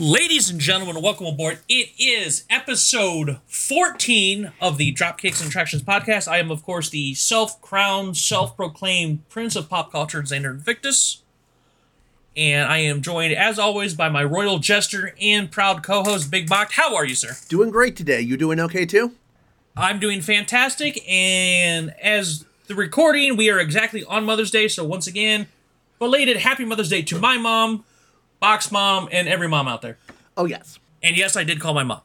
Ladies and gentlemen, welcome aboard. It is episode 14 of the Dropkicks and Attractions podcast. I am, of course, the self crowned, self proclaimed Prince of Pop Culture, Xander Invictus. And I am joined, as always, by my royal jester and proud co host, Big Bach. How are you, sir? Doing great today. You doing okay too? I'm doing fantastic. And as the recording, we are exactly on Mother's Day. So, once again, belated happy Mother's Day to my mom, Box Mom, and every mom out there. Oh, yes. And yes, I did call my mom.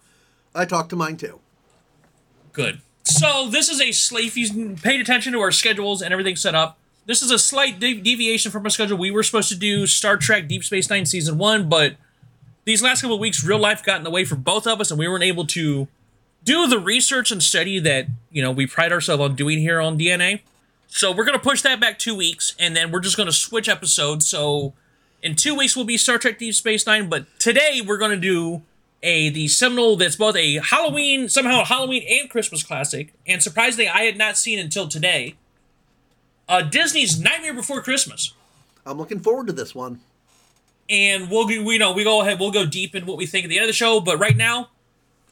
I talked to mine too. Good. So this is a slight. If you paid attention to our schedules and everything set up, this is a slight de- deviation from our schedule. We were supposed to do Star Trek Deep Space Nine season one, but these last couple of weeks, real life got in the way for both of us, and we weren't able to do the research and study that you know we pride ourselves on doing here on DNA. So we're gonna push that back two weeks, and then we're just gonna switch episodes. So in two weeks will be Star Trek Deep Space Nine, but today we're gonna do a the seminal that's both a Halloween, somehow a Halloween and Christmas classic, and surprisingly I had not seen until today. Uh, Disney's Nightmare Before Christmas, I'm looking forward to this one. and we'll go- we know we go ahead we'll go deep in what we think at the end of the show. But right now,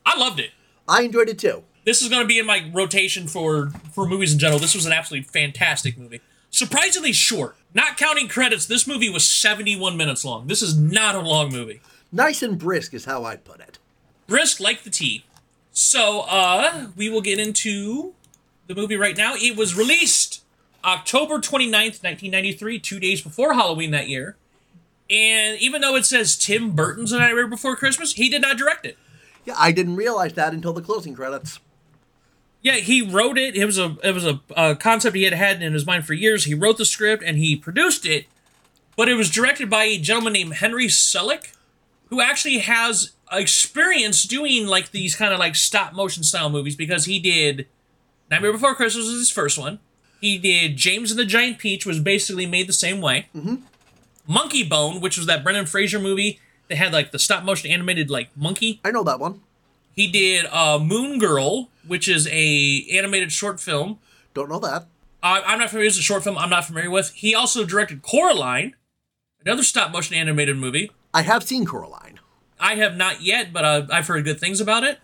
I loved it. I enjoyed it too. This is going to be in my rotation for for movies in general. This was an absolutely fantastic movie. Surprisingly short. Not counting credits, this movie was 71 minutes long. This is not a long movie. Nice and brisk is how I'd put it. brisk like the tea. So, uh, we will get into the movie right now. It was released October 29th, 1993, two days before Halloween that year. And even though it says Tim Burton's The Nightmare Before Christmas, he did not direct it. Yeah, I didn't realize that until the closing credits. Yeah, he wrote it. It was a it was a, a concept he had had in his mind for years. He wrote the script and he produced it, but it was directed by a gentleman named Henry Selick, who actually has experience doing like these kind of like stop motion style movies because he did Nightmare Before Christmas was his first one. He did James and the Giant Peach, was basically made the same way. Mm-hmm. Monkey Bone, which was that Brendan Fraser movie that had like the stop motion animated like monkey. I know that one. He did uh, Moon Girl, which is a animated short film. Don't know that. I, I'm not familiar. It's a short film I'm not familiar with. He also directed Coraline, another stop motion animated movie. I have seen Coraline. I have not yet, but uh, I've heard good things about it.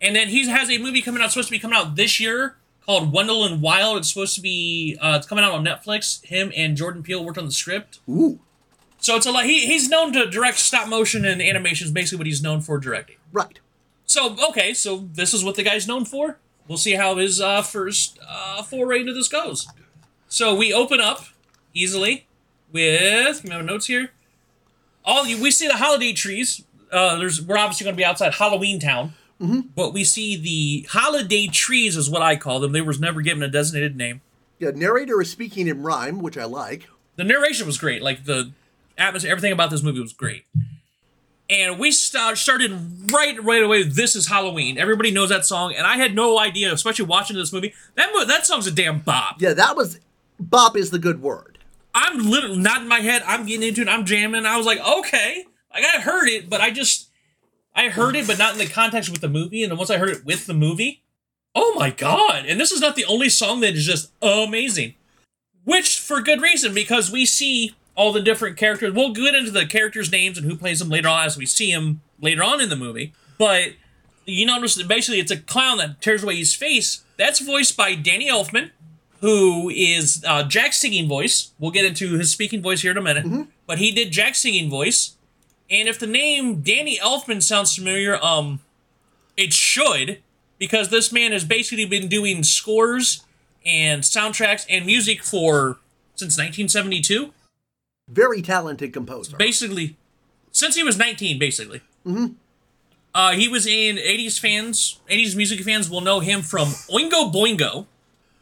And then he has a movie coming out, supposed to be coming out this year called Wendell and Wild. It's supposed to be, uh, it's coming out on Netflix. Him and Jordan Peele worked on the script. Ooh, So it's a lot. He, he's known to direct stop motion and animation, is basically what he's known for directing. right. So okay, so this is what the guy's known for. We'll see how his uh, first uh, foray into this goes. So we open up easily with my notes here. All we see the holiday trees. Uh, there's we're obviously going to be outside Halloween Town, but we see the holiday trees is what I call them. They was never given a designated name. Yeah, narrator is speaking in rhyme, which I like. the narration was great. Like the atmosphere, everything about this movie was great. And we start, started right right away. This is Halloween. Everybody knows that song, and I had no idea, especially watching this movie. That that song's a damn bop. Yeah, that was. Bop is the good word. I'm literally not in my head. I'm getting into it. I'm jamming. I was like, okay, like I heard it, but I just I heard it, but not in the context with the movie. And then once I heard it with the movie, oh my god! And this is not the only song that is just amazing, which for good reason because we see all the different characters. We'll get into the characters' names and who plays them later on as we see them later on in the movie. But you notice that basically it's a clown that tears away his face. That's voiced by Danny Elfman, who is uh, Jack's singing voice. We'll get into his speaking voice here in a minute. But he did Jack's singing voice. And if the name Danny Elfman sounds familiar, um, it should, because this man has basically been doing scores and soundtracks and music for since 1972. Very talented composer. Basically, since he was 19, basically. Mm-hmm. Uh, he was in 80s fans, 80s music fans will know him from Oingo Boingo,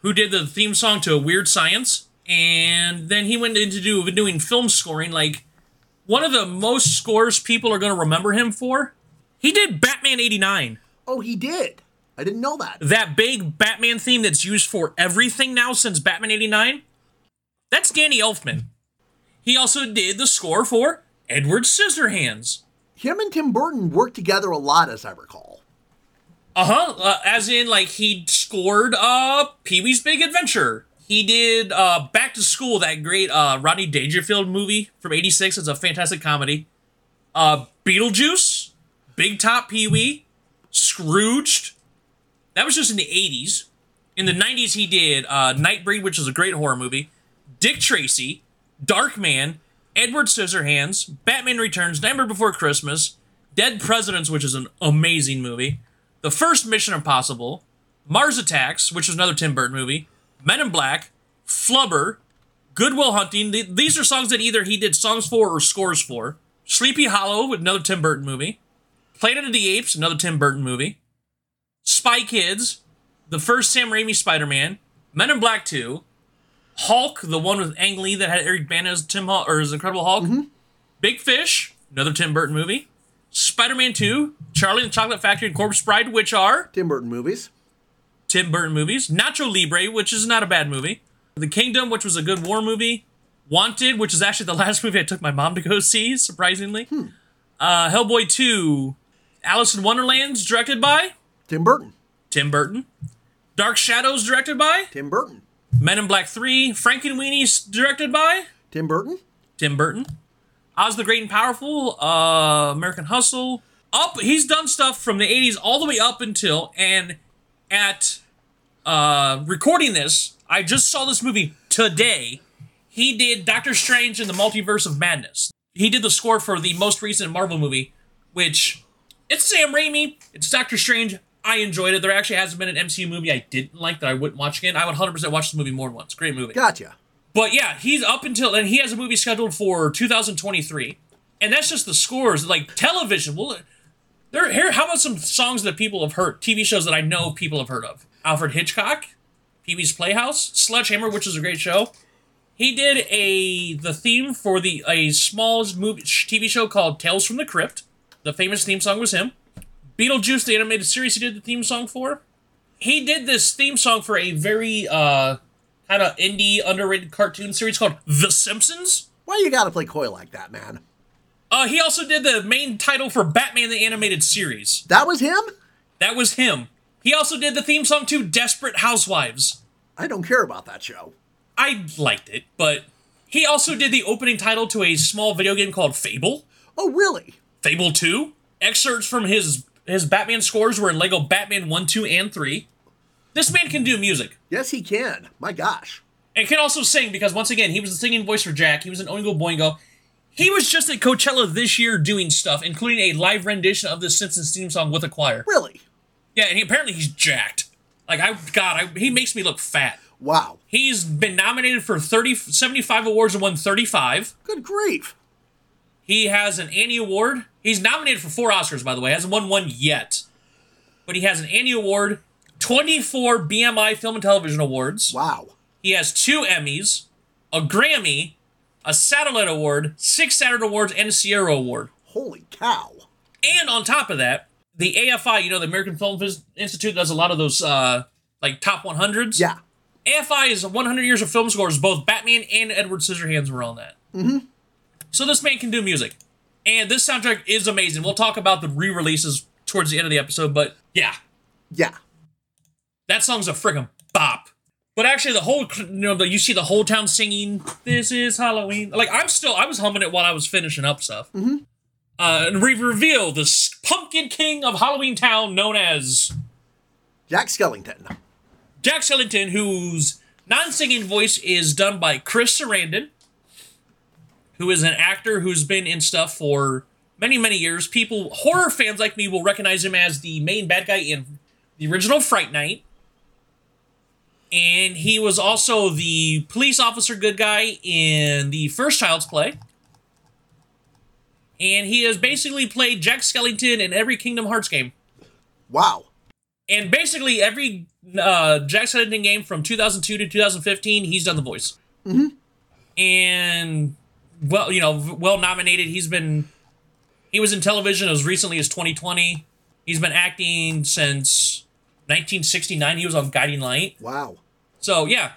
who did the theme song to Weird Science. And then he went into do, doing film scoring. Like, one of the most scores people are going to remember him for, he did Batman 89. oh, he did. I didn't know that. That big Batman theme that's used for everything now since Batman 89. That's Danny Elfman. He also did the score for Edward Scissorhands. Him and Tim Burton worked together a lot, as I recall. Uh-huh. Uh, as in, like, he scored uh Pee-wee's Big Adventure. He did uh Back to School, that great uh Rodney Dangerfield movie from 86. It's a fantastic comedy. Uh Beetlejuice. Big Top Pee Wee, Scrooged. That was just in the 80s. In the 90s, he did uh, Nightbreed, which is a great horror movie, Dick Tracy, Darkman, Edward Scissorhands, Batman Returns, Nightmare Before Christmas, Dead Presidents, which is an amazing movie, The First Mission Impossible, Mars Attacks, which is another Tim Burton movie, Men in Black, Flubber, Good Will Hunting. These are songs that either he did songs for or scores for. Sleepy Hollow, with another Tim Burton movie. Planet of the Apes, another Tim Burton movie. Spy Kids, the first Sam Raimi Spider Man, Men in Black 2, Hulk, the one with Ang Lee that had Eric Bana as Tim Hulk, or as Incredible Hulk. Big Fish, another Tim Burton movie. Spider Man 2, Charlie and the Chocolate Factory, and Corpse Bride, which are Tim Burton movies. Tim Burton movies. Nacho Libre, which is not a bad movie. The Kingdom, which was a good war movie. Wanted, which is actually the last movie I took my mom to go see, surprisingly. Uh, Hellboy 2. Alice in Wonderland's directed by Tim Burton. Tim Burton. Dark Shadows directed by Tim Burton. Men in Black 3. Frankenweenie's directed by Tim Burton. Tim Burton. Oz the Great and Powerful, uh, American Hustle. Up, he's done stuff from the 80s all the way up until, and at uh, recording this, I just saw this movie today. He did Doctor Strange in the Multiverse of Madness. He did the score for the most recent Marvel movie, which it's Sam Raimi, it's Doctor Strange. I enjoyed it. There actually hasn't been an MCU movie I didn't like that I wouldn't watch again. I would 100% watch the movie more than once. Great movie. Gotcha. But yeah, he's up until and he has a movie scheduled for 2023, and that's just the scores. Like television, well, there here. How about some songs that people have heard? TV shows that I know people have heard of. Alfred Hitchcock, Pee Wee's Playhouse, Sledgehammer, which is a great show. He did a the theme for the a small movie TV show called Tales from the Crypt. The famous theme song was him. Beetlejuice, the animated series, he did the theme song for. He did this theme song for a very uh kind of indie underrated cartoon series called The Simpsons. Why you gotta play coy like that, man? Uh, he also did the main title for Batman the Animated Series. That was him? That was him. He also did the theme song to Desperate Housewives. I don't care about that show. I liked it, but he also did the opening title to a small video game called Fable. Oh, really? Fable 2. Excerpts from his his Batman scores were in Lego Batman 1, 2, and 3. This man can do music. Yes, he can. My gosh. And can also sing because once again, he was the singing voice for Jack. He was an Oingo Boingo. He was just at Coachella this year doing stuff, including a live rendition of the Simpsons theme song with a choir. Really? Yeah, and he, apparently he's jacked. Like I, God, I, he makes me look fat. Wow. He's been nominated for 30, 75 awards and won 35. Good grief. He has an Annie Award. He's nominated for four Oscars, by the way. Hasn't won one yet. But he has an Annie Award, 24 BMI Film and Television Awards. Wow. He has two Emmys, a Grammy, a Satellite Award, six Saturn Awards, and a Sierra Award. Holy cow. And on top of that, the AFI, you know, the American Film Institute does a lot of those uh like top 100s. Yeah. AFI is 100 years of film scores. Both Batman and Edward Scissorhands were on that. Mm-hmm. So this man can do music, and this soundtrack is amazing. We'll talk about the re-releases towards the end of the episode, but yeah, Yeah. that song's a friggin' bop. But actually, the whole you know, the, you see the whole town singing "This is Halloween." Like I'm still, I was humming it while I was finishing up stuff. Mm-hmm. Uh, and we reveal this pumpkin king of Halloween Town, known as Jack Skellington. Jack Skellington, whose non-singing voice is done by Chris Sarandon, who is an actor who's been in stuff for many, many years. People, horror fans like me, will recognize him as the main bad guy in the original Fright Night. And he was also the police officer good guy in the first Child's Play. And he has basically played Jack Skellington in every Kingdom Hearts game Wow. and basically every uh, Jack Skellington game from 2002 to 2015, he's done the voice. Mm-hmm. And well, you know, well nominated. He's been he was in television as recently as 2020. He's been acting since 1969. He was on Guiding Light. Wow. So yeah,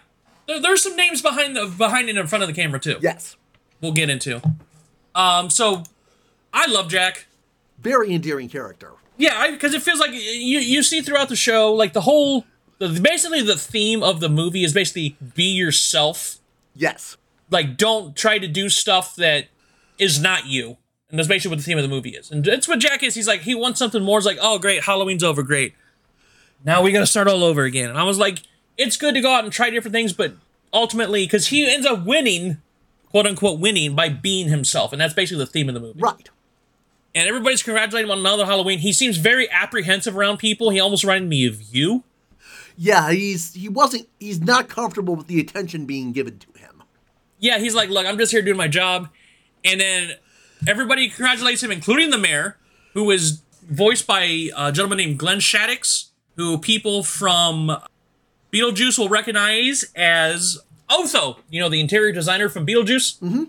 there, there's some names behind the behind and in front of the camera too. Yes. We'll get into. Um, so I love Jack. Very endearing character. Yeah, because it feels like you you see throughout the show, like the whole, the, basically the theme of the movie is basically be yourself. Yes. Like, don't try to do stuff that is not you. And that's basically what the theme of the movie is. And it's what Jack is. He's like, he wants something more. It's like, oh, great, Halloween's over, great. Now we got to start all over again. And I was like, it's good to go out and try different things, but ultimately, because he ends up winning, quote unquote, winning by being himself. And that's basically the theme of the movie. Right. And everybody's congratulating him on another Halloween. He seems very apprehensive around people. He almost reminded me of you. Yeah, he's he wasn't he's not comfortable with the attention being given to him. Yeah, he's like, look, I'm just here doing my job. And then everybody congratulates him, including the mayor, who is voiced by a gentleman named Glenn Shadix, who people from Beetlejuice will recognize as Otho, you know, the interior designer from Beetlejuice. Mm-hmm.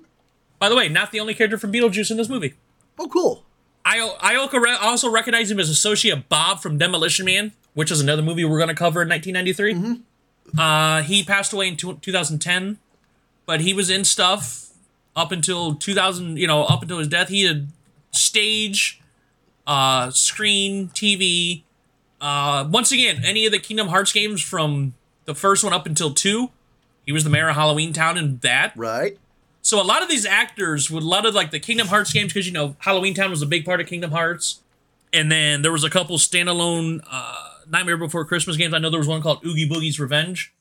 By the way, not the only character from Beetlejuice in this movie. Oh, cool. I, I also recognize him as associate Bob from Demolition Man, which is another movie we're going to cover in 1993. Mm-hmm. Uh, he passed away in 2010, but he was in stuff up until 2000, you know, up until his death. He had stage, uh, screen, TV. Uh, once again, any of the Kingdom Hearts games from the first one up until two, he was the mayor of Halloween Town in that. Right. So a lot of these actors would a lot of like the Kingdom Hearts games because you know Halloween Town was a big part of Kingdom Hearts, and then there was a couple standalone uh, Nightmare Before Christmas games. I know there was one called Oogie Boogie's Revenge.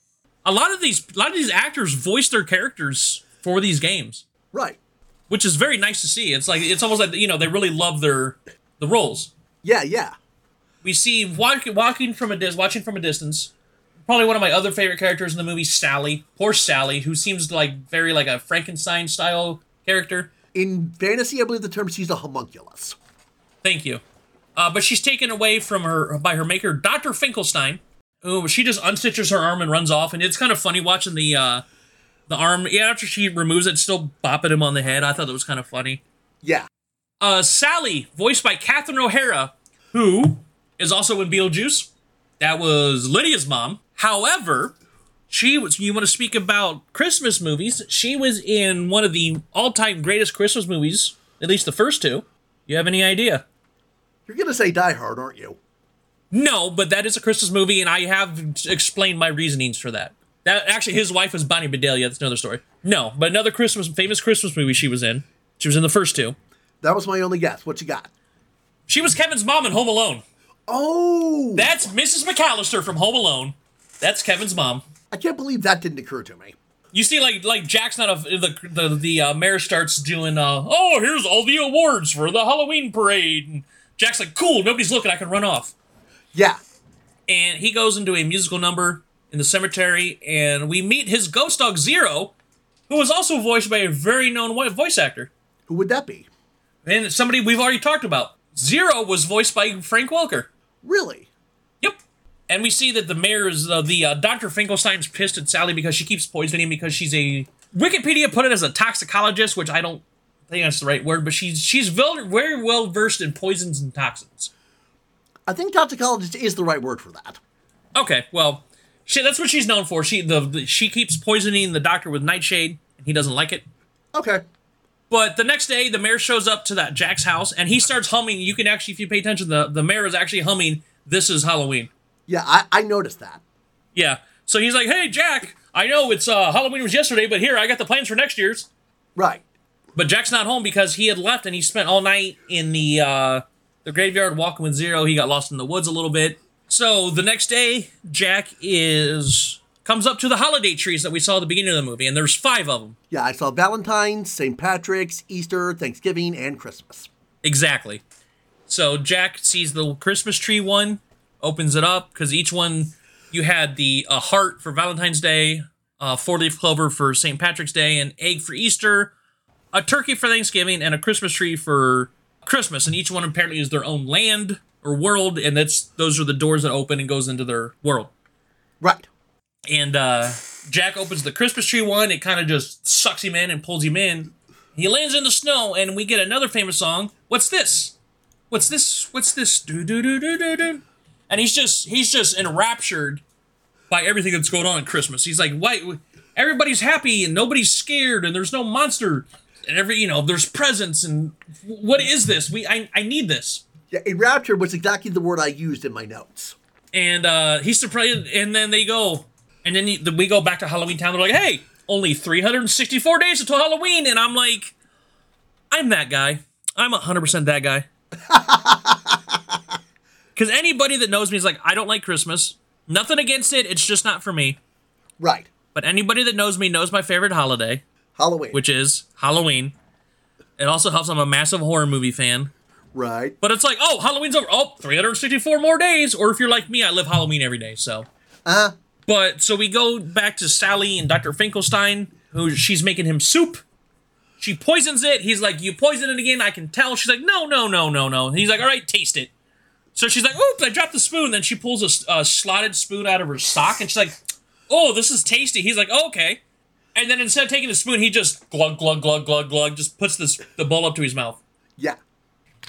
A lot of these a lot of these actors voice their characters for these games, Right. which is very nice to see. It's like it's almost like you know they really love their the roles. Yeah, yeah. We see walking walking from a dis watching from a distance. Probably one of my other favorite characters in the movie, Sally. Poor Sally, who seems like very like a Frankenstein style character. In fantasy, I believe the term she's a homunculus. Thank you. Uh, but she's taken away from her by her maker, Dr. Finkelstein. Who she just unstitches her arm and runs off, and it's kind of funny watching the uh, the arm. Yeah, after she removes it, still bopping him on the head. I thought that was kind of funny. Yeah. Uh, Sally, voiced by Catherine O'Hara, who is also in Beetlejuice. That was Lydia's mom. However, she was. You want to speak about Christmas movies? She was in one of the all-time greatest Christmas movies, at least the first two. You have any idea? You're gonna say Die Hard, aren't you? No, but that is a Christmas movie, and I have explained my reasonings for that. That actually, his wife was Bonnie Bedelia. That's another story. No, but another Christmas, famous Christmas movie she was in. She was in the first two. That was my only guess. What you got? She was Kevin's mom in Home Alone. Oh, That's Mrs. McCallister from Home Alone. That's Kevin's mom. I can't believe that didn't occur to me. You see, like like Jack's not a the the the uh, mayor starts doing uh oh here's all the awards for the Halloween parade and Jack's like cool nobody's looking I can run off Yeah. and he goes into a musical number in the cemetery and we meet his ghost dog Zero who was also voiced by a very known white voice actor Who would that be? and somebody we've already talked about Zero was voiced by Frank Welker Really? Yep. And we see that the mayor's, uh, the uh, Dr. Finkelstein's pissed at Sally because she keeps poisoning him because she's a. Wikipedia put it as a toxicologist, which I don't think that's the right word, but she's she's very, very well versed in poisons and toxins. I think toxicologist is the right word for that. Okay, well, she, that's what she's known for. She the, the she keeps poisoning the doctor with nightshade, and he doesn't like it. Okay. But the next day, the mayor shows up to that Jack's house, and he starts humming. You can actually, if you pay attention, the the mayor is actually humming "This is Halloween." Yeah, I, I noticed that. Yeah. So he's like, "Hey, Jack, I know it's uh, Halloween was yesterday, but here I got the plans for next year's." Right. But Jack's not home because he had left and he spent all night in the uh, the graveyard walking with Zero. He got lost in the woods a little bit. So the next day, Jack is comes up to the holiday trees that we saw at the beginning of the movie, and there's five of them. Yeah, I saw Valentine's, St. Patrick's, Easter, Thanksgiving, and Christmas. Exactly. So Jack sees the Christmas tree one, opens it up because each one you had the a heart for Valentine's Day, a four leaf clover for St. Patrick's Day, an egg for Easter, a turkey for Thanksgiving, and a Christmas tree for Christmas. And each one apparently is their own land or world, and that's those are the doors that open and goes into their world. Right. And uh, Jack opens the Christmas tree one. It kind of just sucks him in and pulls him in. He lands in the snow, and we get another famous song. What's this? What's this? What's this? Do do do do do do. And he's just he's just enraptured by everything that's going on at Christmas. He's like, "Why? Everybody's happy and nobody's scared, and there's no monster, and every you know there's presents and what is this? We I I need this." Yeah, enraptured was exactly the word I used in my notes. and uh, he's surprised. And then they go, and then he, the, we go back to Halloween Town. They're like, "Hey, only 364 days until Halloween," and I'm like, "I'm that guy. I'm 100% that guy. Because anybody that knows me is like, I don't like Christmas. Nothing against it, it's just not for me. Right. But anybody that knows me knows my favorite holiday, Halloween. which is Halloween. It also helps I'm a massive horror movie fan. right. But it's like, oh, Halloween's over. Oh, 364 more days. Or if you're like me, I live Halloween every day. So, Uh huh. but so we go back to Sally and Dr. Finkelstein, who she's making him soup. She poisons it. He's like, you poison it again. I can tell. She's like, no, no, no, no, no. And he's like, all right, taste it. So she's like, oops, I dropped the spoon. Then she pulls a slotted spoon out of her sock and she's like, oh, this is tasty. He's like, oh, okay. And then instead of taking the spoon, he just glug, glug, glug, glug, glug, just puts this, the bowl up to his mouth. yeah.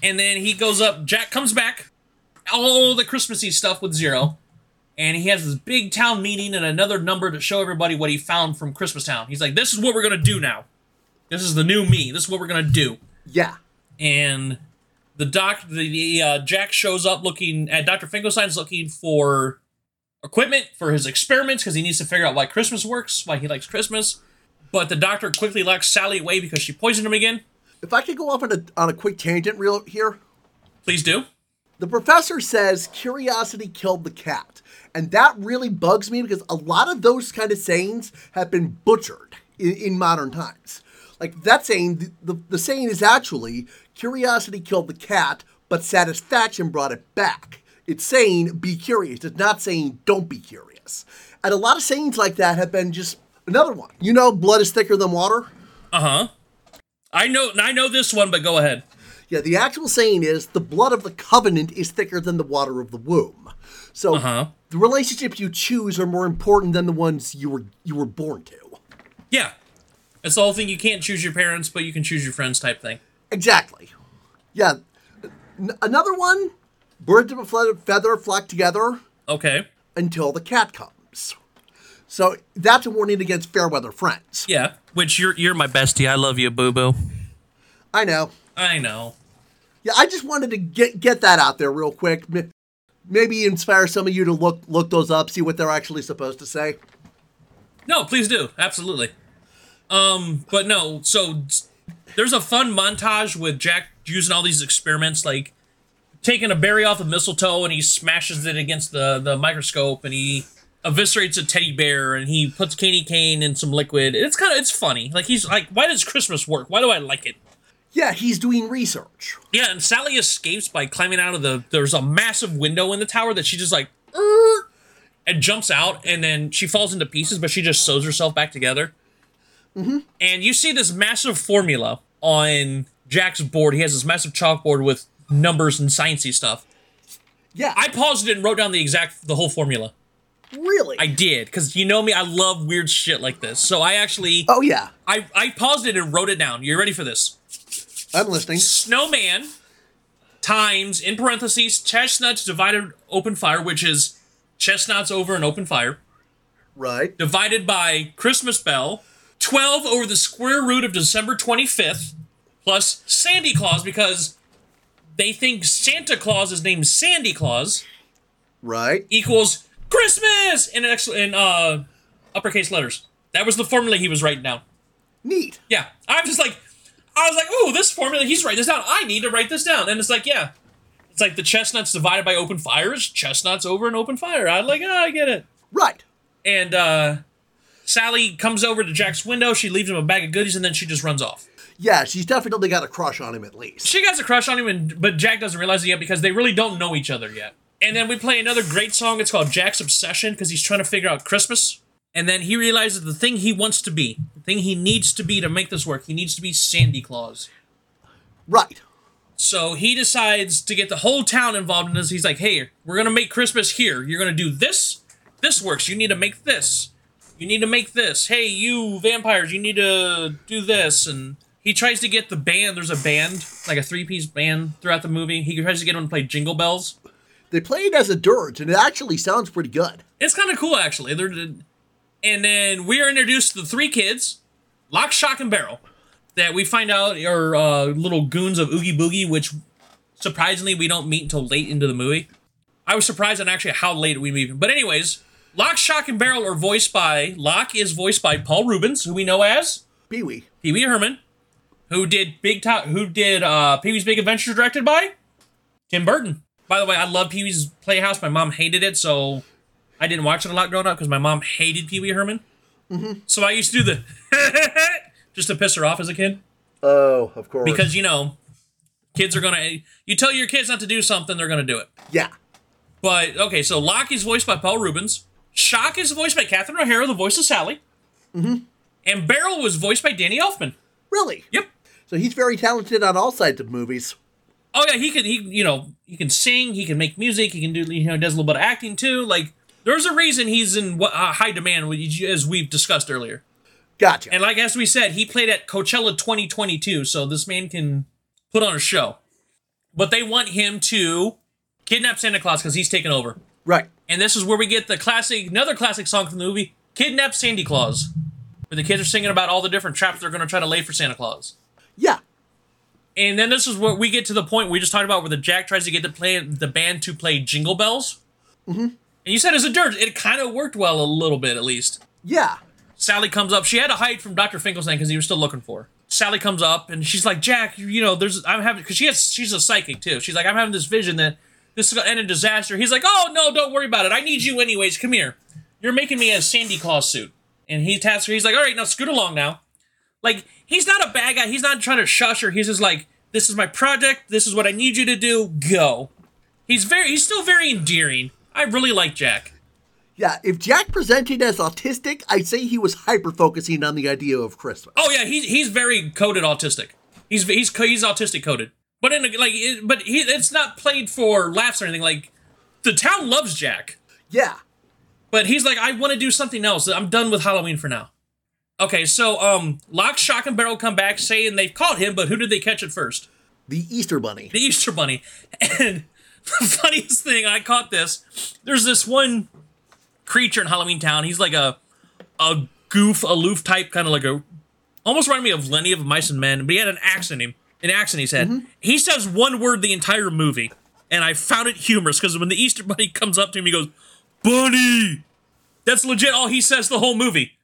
And then he goes up. Jack comes back, all the Christmassy stuff with Zero, and he has this big town meeting and another number to show everybody what he found from Christmas Town. He's like, "This is what we're gonna do now. This is the new me. This is what we're gonna do." Yeah. And the doc, the, the uh, Jack shows up looking at Doctor Finkelstein's looking for equipment for his experiments because he needs to figure out why Christmas works, why he likes Christmas. But the doctor quickly locks Sally away because she poisoned him again. If I could go off on a, on a quick tangent real here. Please do. The professor says curiosity killed the cat. And that really bugs me because a lot of those kind of sayings have been butchered in, in modern times. Like that saying, the, the, the saying is actually curiosity killed the cat, but satisfaction brought it back. It's saying be curious. It's not saying don't be curious. And a lot of sayings like that have been just another one. You know, blood is thicker than water. Uh huh. I know. I know this one, but go ahead. Yeah, the actual saying is the blood of the covenant is thicker than the water of the womb. So Uh-huh. the relationships you choose are more important than the ones you were you were born to. Yeah, it's the whole thing. You can't choose your parents, but you can choose your friends, type thing. Exactly. Yeah. N- another one. Birds of a feather flock together Okay. until the cat comes. So that's a warning against fair weather friends. Yeah. Which you're you're my bestie. I love you, boo boo. I know. I know. Yeah, I just wanted to get get that out there real quick. Maybe inspire some of you to look look those up, see what they're actually supposed to say. No, please do. Absolutely. Um, but no, so there's a fun montage with Jack using all these experiments, like taking a berry off of mistletoe and he smashes it against the, the microscope and he eviscerates a teddy bear and he puts candy cane in some liquid. It's kind of it's funny. Like he's like, why does Christmas work? Why do I like it? Yeah, he's doing research. Yeah, and Sally escapes by climbing out of the. There's a massive window in the tower that she just like, "Er," and jumps out, and then she falls into pieces, but she just sews herself back together. Mm-hmm. And you see this massive formula on Jack's board. He has this massive chalkboard with numbers and sciencey stuff. Yeah, I paused it and wrote down the exact the whole formula. really. I did because you know me, I love weird shit like this. So I actually, oh yeah, I I paused it and wrote it down. You ready for this? I'm listening. snowman times in parentheses chestnuts divided open fire which is chestnuts over an open fire Right. divided by christmas bell 12 over the square root of december 25th plus sandy claus because they think santa claus is named sandy claus Right. equals christmas in ex- in uh uppercase letters that was the formula he was writing down Neat. yeah, I'm just like, I was like, oh, this formula, he's writing this down. I need to write this down. And it's like, yeah, it's like the chestnuts divided by open fires, chestnuts over an open fire. I'm like, ah, I get it. Right. And uh, Sally comes over to Jack's window. She leaves him a bag of goodies, and then she just runs off. Yeah, she's definitely got a crush on him at least. She has a crush on him, and, but Jack doesn't realize it yet because they really don't know each other yet. And then we play another great song. It's called Jack's Obsession because he's trying to figure out Christmas. And then he realizes the thing he wants to be, the thing he needs to be to make this work, he needs to be Sandy Claus. Right. So he decides to get the whole town involved in this. He's like, hey, we're going to make Christmas here. You're going to do this. This works. You need to make this. You need to make this. Hey, you vampires, you need to do this. And he tries to get the band. There's a band, like a three piece band throughout the movie. He tries to get them to play Jingle Bells. They play it as a dirge, and it actually sounds pretty good. It's kind of cool, actually. They're, and then we are introduced to the three kids, Lock, Shock, and Barrel, that we find out are uh, little goons of Oogie Boogie, which surprisingly we don't meet until late into the movie. I was surprised on actually how late we meet. But anyways, Lock, Shock, and Barrel are voiced by Lock is voiced by Paul Reubens, who we know as Pee Wee. Pee Wee Herman. Who did Big Top? Who did uh, Pee Wee's Big Adventure? Directed by Tim Burton. By the way, I love Pee Wee's Playhouse. My mom hated it, so I didn't watch it a lot growing up because my mom hated Pee Wee Herman. So I used to do the just to piss her off as a kid Oh, of course. because you know kids are gonna. You tell your kids not to do something, they're gonna do it. yeah, But okay, so Lock is voiced by Paul Reubens. Shock is voiced by Catherine O'Hara, the voice of Sally. Mm-hmm. And Barrel was voiced by Danny Elfman. Really. Yep. So he's very talented on all sides of movies. Oh yeah, he can. He you know he can sing. He can make music. He can do. You know, does a little bit of acting too. Like there's a reason he's in uh, high demand, as we've discussed earlier. Gotcha. And like as we said, he played at Coachella 2022, so this man can put on a show. But they want him to kidnap Santa Claus because he's taken over. right. And this is where we get the classic, another classic song from the movie, "Kidnap Sandy Claus," where the kids are singing about all the different traps they're going to try to lay for Santa Claus. Yeah. And then this is where we get to the point we just talked about where the Jack tries to get the play the band to play Jingle Bells. Mm-hmm. And you said as a dirge, it kind of worked well a little bit at least. Yeah. Sally comes up. She had to hide from Dr. Finkelstein because he was still looking for her. Sally comes up and she's like, Jack, you know, there's I'm having because she has she's a psychic too. She's like, I'm having this vision that this is gonna end in disaster. He's like, Oh no, don't worry about it. I need you anyways. Come here. You're making me a Sandy Claus suit. And he tasks her. He's like, All right, now scoot along now. Like he's not a bad guy. He's not trying to shush her. He's just like, This is my project. This is what I need you to do. Go. He's very he's still very endearing. I really like Jack. Yeah. If Jack presented as autistic, I'd say he was hyper focusing on the idea of Christmas. Oh yeah, he's he's very coded autistic. He's he's he's autistic coded. But in a, like, it, but he it's not played for laughs or anything. Like, the town loves Jack, Yeah. But he's like, I want to do something else. I'm done with Halloween for now. Okay, so um, Lock, Shock, and Barrel come back saying they've caught him, but who did they catch at first? The Easter Bunny. the Easter Bunny. And the funniest thing, I caught this. There's this one creature in Halloween Town. He's like a a goof, aloof type, kind of like a almost reminded me of Lenny of Mice and Men, but he had an accent in him, an accent he said. He says one word the entire movie, and I found it humorous because when the Easter Bunny comes up to him, he goes, "Bunny." That's legit all he says the whole movie.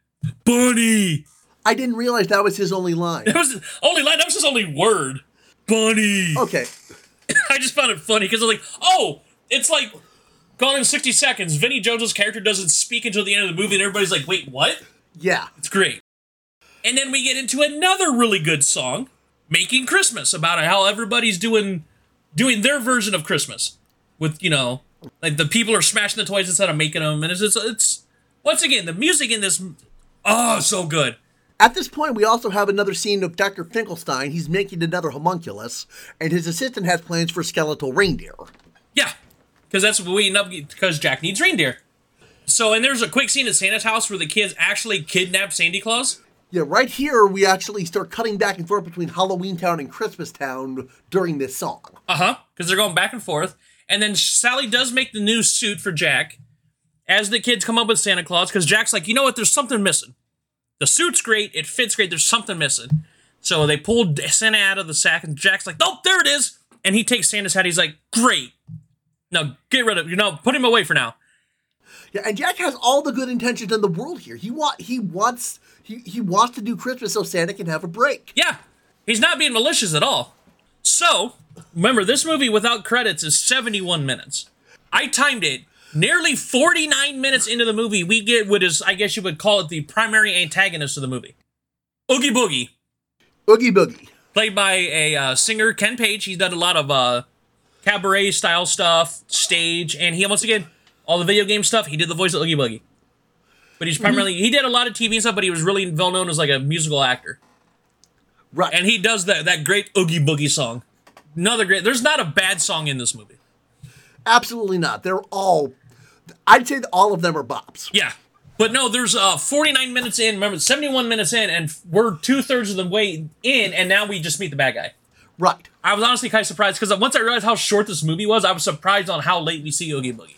Bunny. I didn't realize that was his only line. That was only line. That was his only word. Bunny. Okay. I just found it funny because I was like, oh, it's like Gone in 60 Seconds. Vinnie Jones' character doesn't speak until the end of the movie, and everybody's like, wait, what? Yeah. It's great. And then we get into another really good song, Making Christmas, about how everybody's doing doing their version of Christmas. With, you know, like the people are smashing the toys instead of making them. And it's, it's, it's once again, the music in this, oh, so good. At this point, we also have another scene of Dr. Finkelstein. He's making another homunculus, and his assistant has plans for skeletal reindeer. Yeah, because that's what we end up because Jack needs reindeer. So, and there's a quick scene at Santa's house where the kids actually kidnap Sandy Claus. Yeah, right here, we actually start cutting back and forth between Halloween Town and Christmas Town during this song. Uh huh. Because they're going back and forth. And then Sally does make the new suit for Jack as the kids come up with Santa Claus. Because Jack's like, you know what? There's something missing. The suit's great. It fits great. There's something missing. So they pulled Santa out of the sack, and Jack's like, oh, there it is. And he takes Santa's hat. He's like, great. Now get rid of you know, put him away for now. Yeah, and Jack has all the good intentions in the world here. He want he wants he, he wants to do Christmas so Santa can have a break. Yeah, he's not being malicious at all. So, remember, this movie without credits is 71 minutes. I timed it. Nearly 49 minutes into the movie, we get what is, I guess you would call it the primary antagonist of the movie Oogie Boogie, Oogie Boogie. played by a uh, singer, Ken Page. He's done a lot of uh, cabaret style stuff, stage, and he, once again, all the video game stuff, he did the voice of Oogie Boogie. But he's primarily, he did a lot of TV and stuff, but he was really well known as like a musical actor. Right. and he does that that great oogie boogie song. Another great. There's not a bad song in this movie. Absolutely not. They're all I'd say that all of them are bops. Yeah, but no, there's uh 49 minutes in. Remember, 71 minutes in, and we're two thirds of the way in, and now we just meet the bad guy. Right. I was honestly kind of surprised because once I realized how short this movie was, I was surprised on how late we see Oogie Boogie.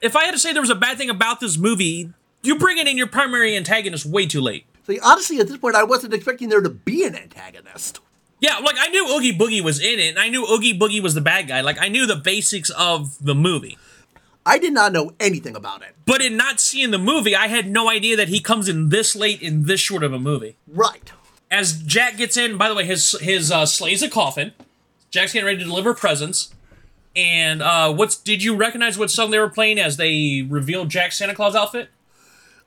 If I had to say there was a bad thing about this movie, you bring it in your primary antagonist way too late. So honestly, at this point, I wasn't expecting there to be an antagonist. Yeah, like I knew Oogie Boogie was in it, and I knew Oogie Boogie was the bad guy. Like I knew the basics of the movie. I did not know anything about it. But in not seeing the movie, I had no idea that he comes in this late in this short of a movie. Right. as Jack gets in, by the way, his his uh, sleigh's a coffin. Jack's getting ready to deliver presents. And uh, what's did you recognize what song they were playing as they revealed Jack's Santa Claus outfit?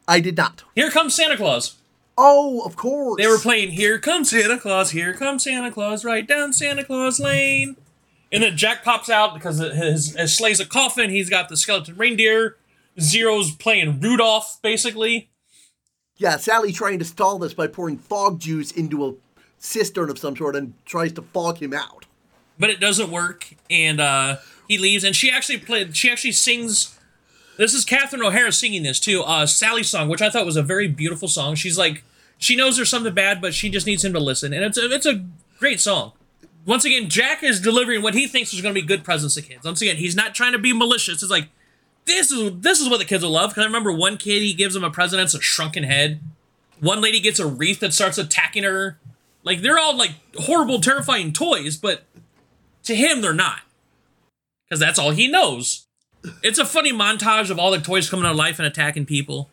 I did not. Here comes Santa Claus. Oh, of course. They were playing "Here Comes Santa Claus, Here Comes Santa Claus, right down Santa Claus Lane," and then Jack pops out because his, his sleigh's a coffin. He's got the skeleton reindeer. Zero's playing Rudolph, basically. Yeah, Sally trying to stall this by pouring fog juice into a cistern of some sort and tries to fog him out. But it doesn't work, and uh, he leaves. And she actually played. She actually sings. This is Catherine O'Hara singing this too. Uh, Sally's song, which I thought was a very beautiful song. She's like, she knows there's something bad, but she just needs him to listen, and it's a, it's a great song. Once again, Jack is delivering what he thinks is going to be good presents to kids. Once again, he's not trying to be malicious. It's like this is this is what the kids will love. Because I remember one kid, he gives him a present, it's a shrunken head. One lady gets a wreath that starts attacking her. Like they're all like horrible, terrifying toys, but to him they're not, because that's all he knows. It's a funny montage of all the toys coming to life and attacking people,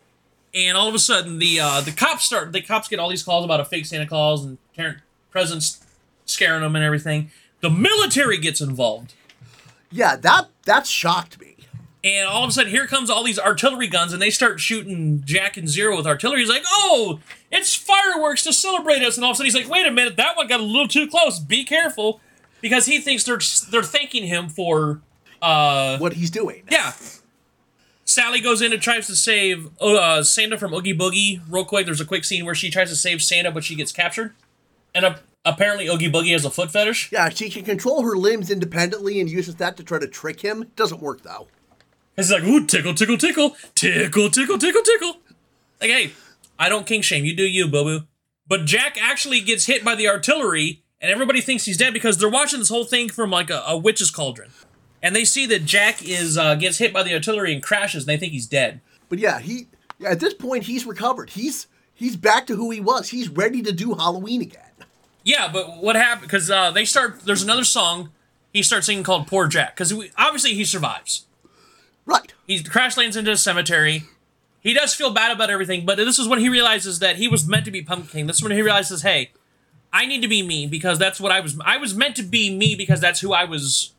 and all of a sudden the uh, the cops start. The cops get all these calls about a fake Santa Claus and tearing presents, scaring them and everything. The military gets involved. Yeah, that that shocked me. And all of a sudden, here comes all these artillery guns, and they start shooting Jack and Zero with artillery. He's like, "Oh, it's fireworks to celebrate us!" And all of a sudden, he's like, "Wait a minute, that one got a little too close. Be careful," because he thinks they're they're thanking him for, uh, What he's doing. yeah. Sally goes in and tries to save uh, Santa from Oogie Boogie real quick. There's a quick scene where she tries to save Santa, but she gets captured. And uh, apparently, Oogie Boogie has a foot fetish. Yeah, she can control her limbs independently and uses that to try to trick him. Doesn't work though. It's like, ooh, tickle, tickle, tickle, tickle, tickle, tickle, tickle. Like, hey, I don't kink shame. You do you, boo boo. But Jack actually gets hit by the artillery, and everybody thinks he's dead because they're watching this whole thing from like a, a witch's cauldron, and they see that Jack is uh, gets hit by the artillery and crashes, and they think he's dead. But yeah, he at this point he's recovered. He's he's back to who he was. He's ready to do Halloween again. Yeah, but what happened? Because uh, they start. There's another song he starts singing called "Poor Jack" because obviously he survives. Right. He crash lands into a cemetery. He does feel bad about everything, but this is when he realizes that he was meant to be Pumpkin King. This is when he realizes, hey, I need to be me because that's what I was. I was meant to be me because that's who I was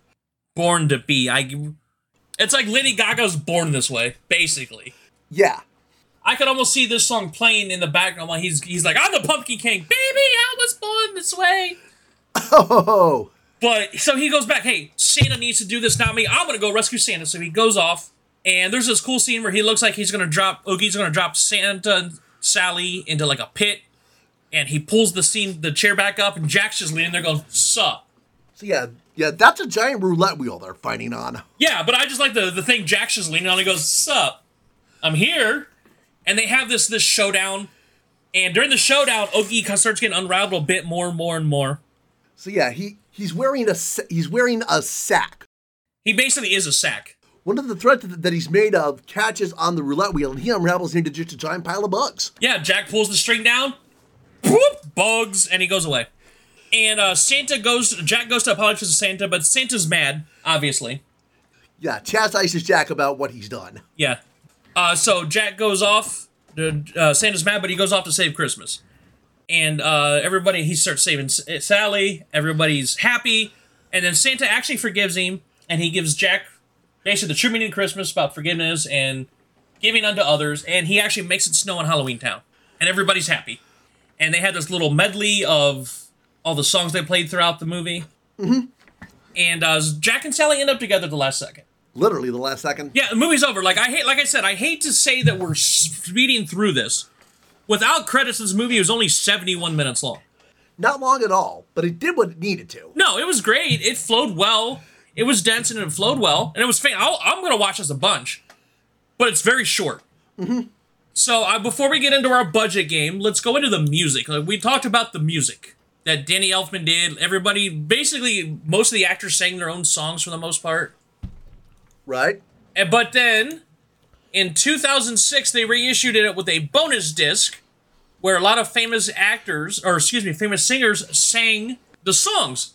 born to be. I. It's like Lady Gaga's born this way, basically. Yeah. I could almost see this song playing in the background while he's he's like, "I'm the Pumpkin King, baby. I was born this way." Oh. But so he goes back. Hey, Santa needs to do this, not me. I'm gonna go rescue Santa. So he goes off, and there's this cool scene where he looks like he's gonna drop. Oh, Oogie's gonna drop Santa and Sally into like a pit, and he pulls the scene, the chair back up, and Jack's just leaning there going, "Sup." So yeah, yeah, that's a giant roulette wheel they're fighting on. Yeah, but I just like the the thing Jack's just leaning on. He goes, "Sup, I'm here," and they have this this showdown. And during the showdown, Oogie starts getting unraveled a bit more and more and more. So yeah, he he's wearing a he's wearing a sack. He basically is a sack. One of the threads that that he's made of catches on the roulette wheel, and he unravels into just a giant pile of bugs. Yeah, Jack pulls the string down, whoop, bugs, and he goes away. And uh, Santa goes, Jack goes to apologize to Santa, but Santa's mad, obviously. Yeah, chastises Jack about what he's done. Yeah. Uh, so Jack goes off. Uh, Santa's mad, but he goes off to save Christmas. And uh, everybody, he starts saving S- Sally. Everybody's happy. And then Santa actually forgives him, and he gives Jack basically the true meaning of Christmas about forgiveness and giving unto others. And he actually makes it snow in Halloween Town. And everybody's happy. And they had this little medley of all the songs they played throughout the movie. Mm-hmm. And uh, Jack and Sally end up together at the last second. Literally the last second. Yeah, the movie's over. Like I hate, like I said, I hate to say that we're speeding through this. Without credits, this movie was only seventy-one minutes long. Not long at all, but it did what it needed to. No, it was great. It flowed well. It was dense and it flowed well, and it was. Fan- I'll, I'm gonna watch this a bunch, but it's very short. Mm-hmm. So uh, before we get into our budget game, let's go into the music. Like, we talked about the music that Danny Elfman did. Everybody, basically, most of the actors sang their own songs for the most part. Right? And, but then in 2006, they reissued it with a bonus disc where a lot of famous actors, or excuse me, famous singers sang the songs.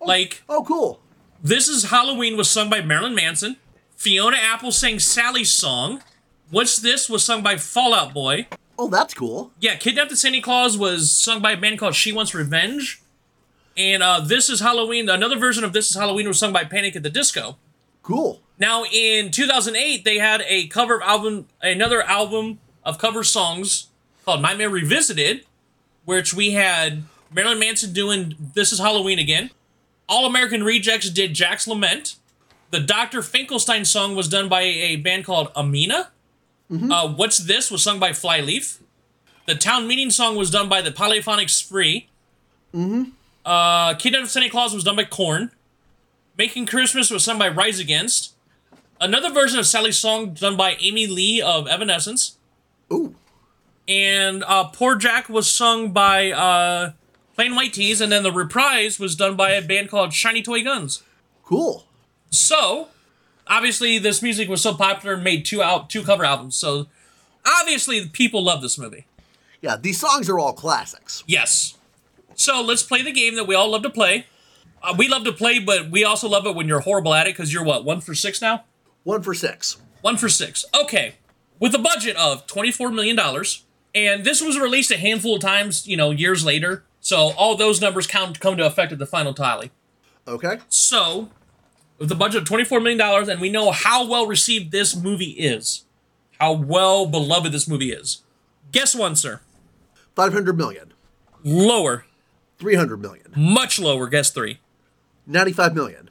Oh, like, Oh, cool. This is Halloween was sung by Marilyn Manson. Fiona Apple sang Sally's song. What's This was sung by Fall Out Boy. Oh, that's cool. Yeah, Kidnapped the Santa Claus was sung by a band called She Wants Revenge. And uh, This Is Halloween, another version of This Is Halloween was sung by Panic at the Disco. Cool. Now, in 2008, they had a cover album, another album of cover songs called Nightmare Revisited, which we had Marilyn Manson doing This Is Halloween again. All American Rejects did Jack's Lament. The Dr. Finkelstein song was done by a band called Amiina. Uh, What's This was sung by Flyleaf. The Town Meeting song was done by the Polyphonic Spree. Mm-hmm. Uh, Kid of Santa Claus was done by Korn. Making Christmas was sung by Rise Against. Another version of Sally's song done by Amy Lee of Evanescence. Ooh. And uh, Poor Jack was sung by uh, Plain White T's, and then the reprise was done by a band called Shiny Toy Guns. Cool. So, obviously, this music was so popular and made two out two cover albums. So, obviously, people love this movie. Yeah, these songs are all classics. Yes. So let's play the game that we all love to play. Uh, we love to play, but we also love it when you're horrible at it because you're what one for six now. One for six. One for six. Okay. With a budget of $24 million, and this was released a handful of times, you know, years later. So all those numbers count come to affect at the final tally. Okay. So, with a budget of $24 million, and we know how well received this movie is, how well beloved this movie is. Guess one, sir. 500 million. Lower. 300 million. Much lower. Guess three. 95 million.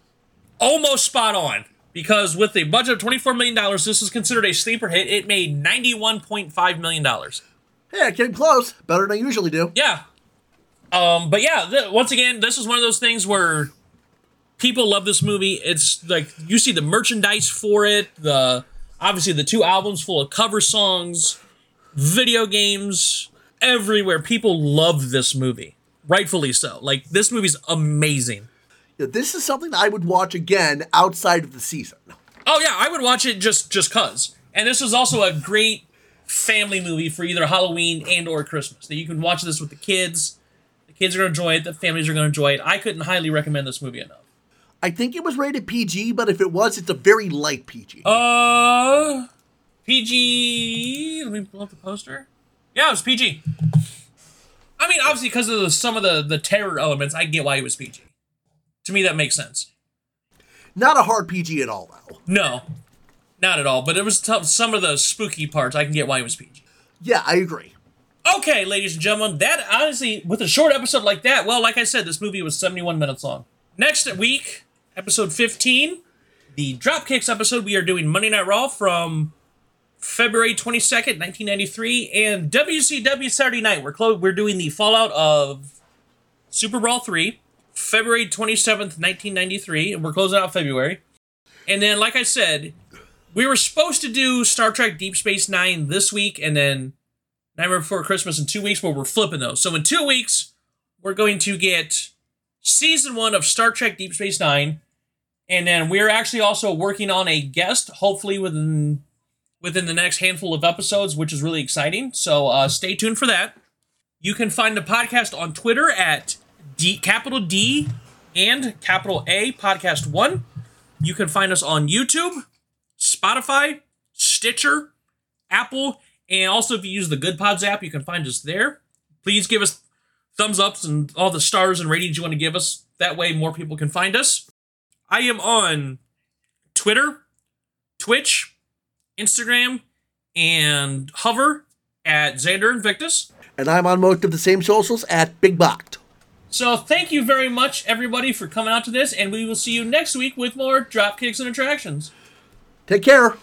Almost spot on. Because with a budget of $24 million, this is considered a sleeper hit. It made $91.5 million. Hey, I came close. Better than I usually do. Yeah. Um, but yeah, th- once again, this is one of those things where people love this movie. It's like you see the merchandise for it, the obviously the two albums full of cover songs, video games, everywhere. People love this movie. Rightfully so. Like this movie's amazing. Yeah, this is something I would watch again outside of the season. Oh yeah, I would watch it just just cuz. And this is also a great family movie for either Halloween and or Christmas. That you can watch this with the kids. The kids are going to enjoy it, the families are going to enjoy it. I couldn't highly recommend this movie enough. I think it was rated PG, but if it was, it's a very light PG. Uh PG, let me pull up the poster. Yeah, it was PG. I mean, obviously because of the, some of the the terror elements, I get why it was PG. To me that makes sense. Not a hard PG at all, though. No. Not at all, but it was tough. Some of the spooky parts, I can get why it was PG. Yeah, I agree. Okay, ladies and gentlemen, that honestly, with a short episode like that, well, like I said, this movie was 71 minutes long. Next week, episode 15, the Dropkicks episode, we are doing Monday Night Raw from February 22nd, 1993, and WCW Saturday Night. We're clo- we're doing the fallout of Super Brawl 3, February 27th, 1993, and we're closing out February. And then, like I said, we were supposed to do Star Trek Deep Space Nine this week, and then Nightmare Before Christmas in two weeks, but we're flipping those. So in two weeks, we're going to get season one of Star Trek Deep Space Nine, and then we're actually also working on a guest, hopefully within within the next handful of episodes, which is really exciting. So uh, stay tuned for that. You can find the podcast on Twitter at D capital D and capital A Podcast One. You can find us on YouTube, Spotify, Stitcher, Apple, and also if you use the Good Pods app, you can find us there. Please give us thumbs ups and all the stars and ratings you want to give us. That way, more people can find us. I am on Twitter, Twitch, Instagram, and Hover at Xander Invictus. And I'm on most of the same socials at Big Boct. So thank you very much, everybody, for coming out to this, and we will see you next week with more Dropkicks and Attractions. Take care.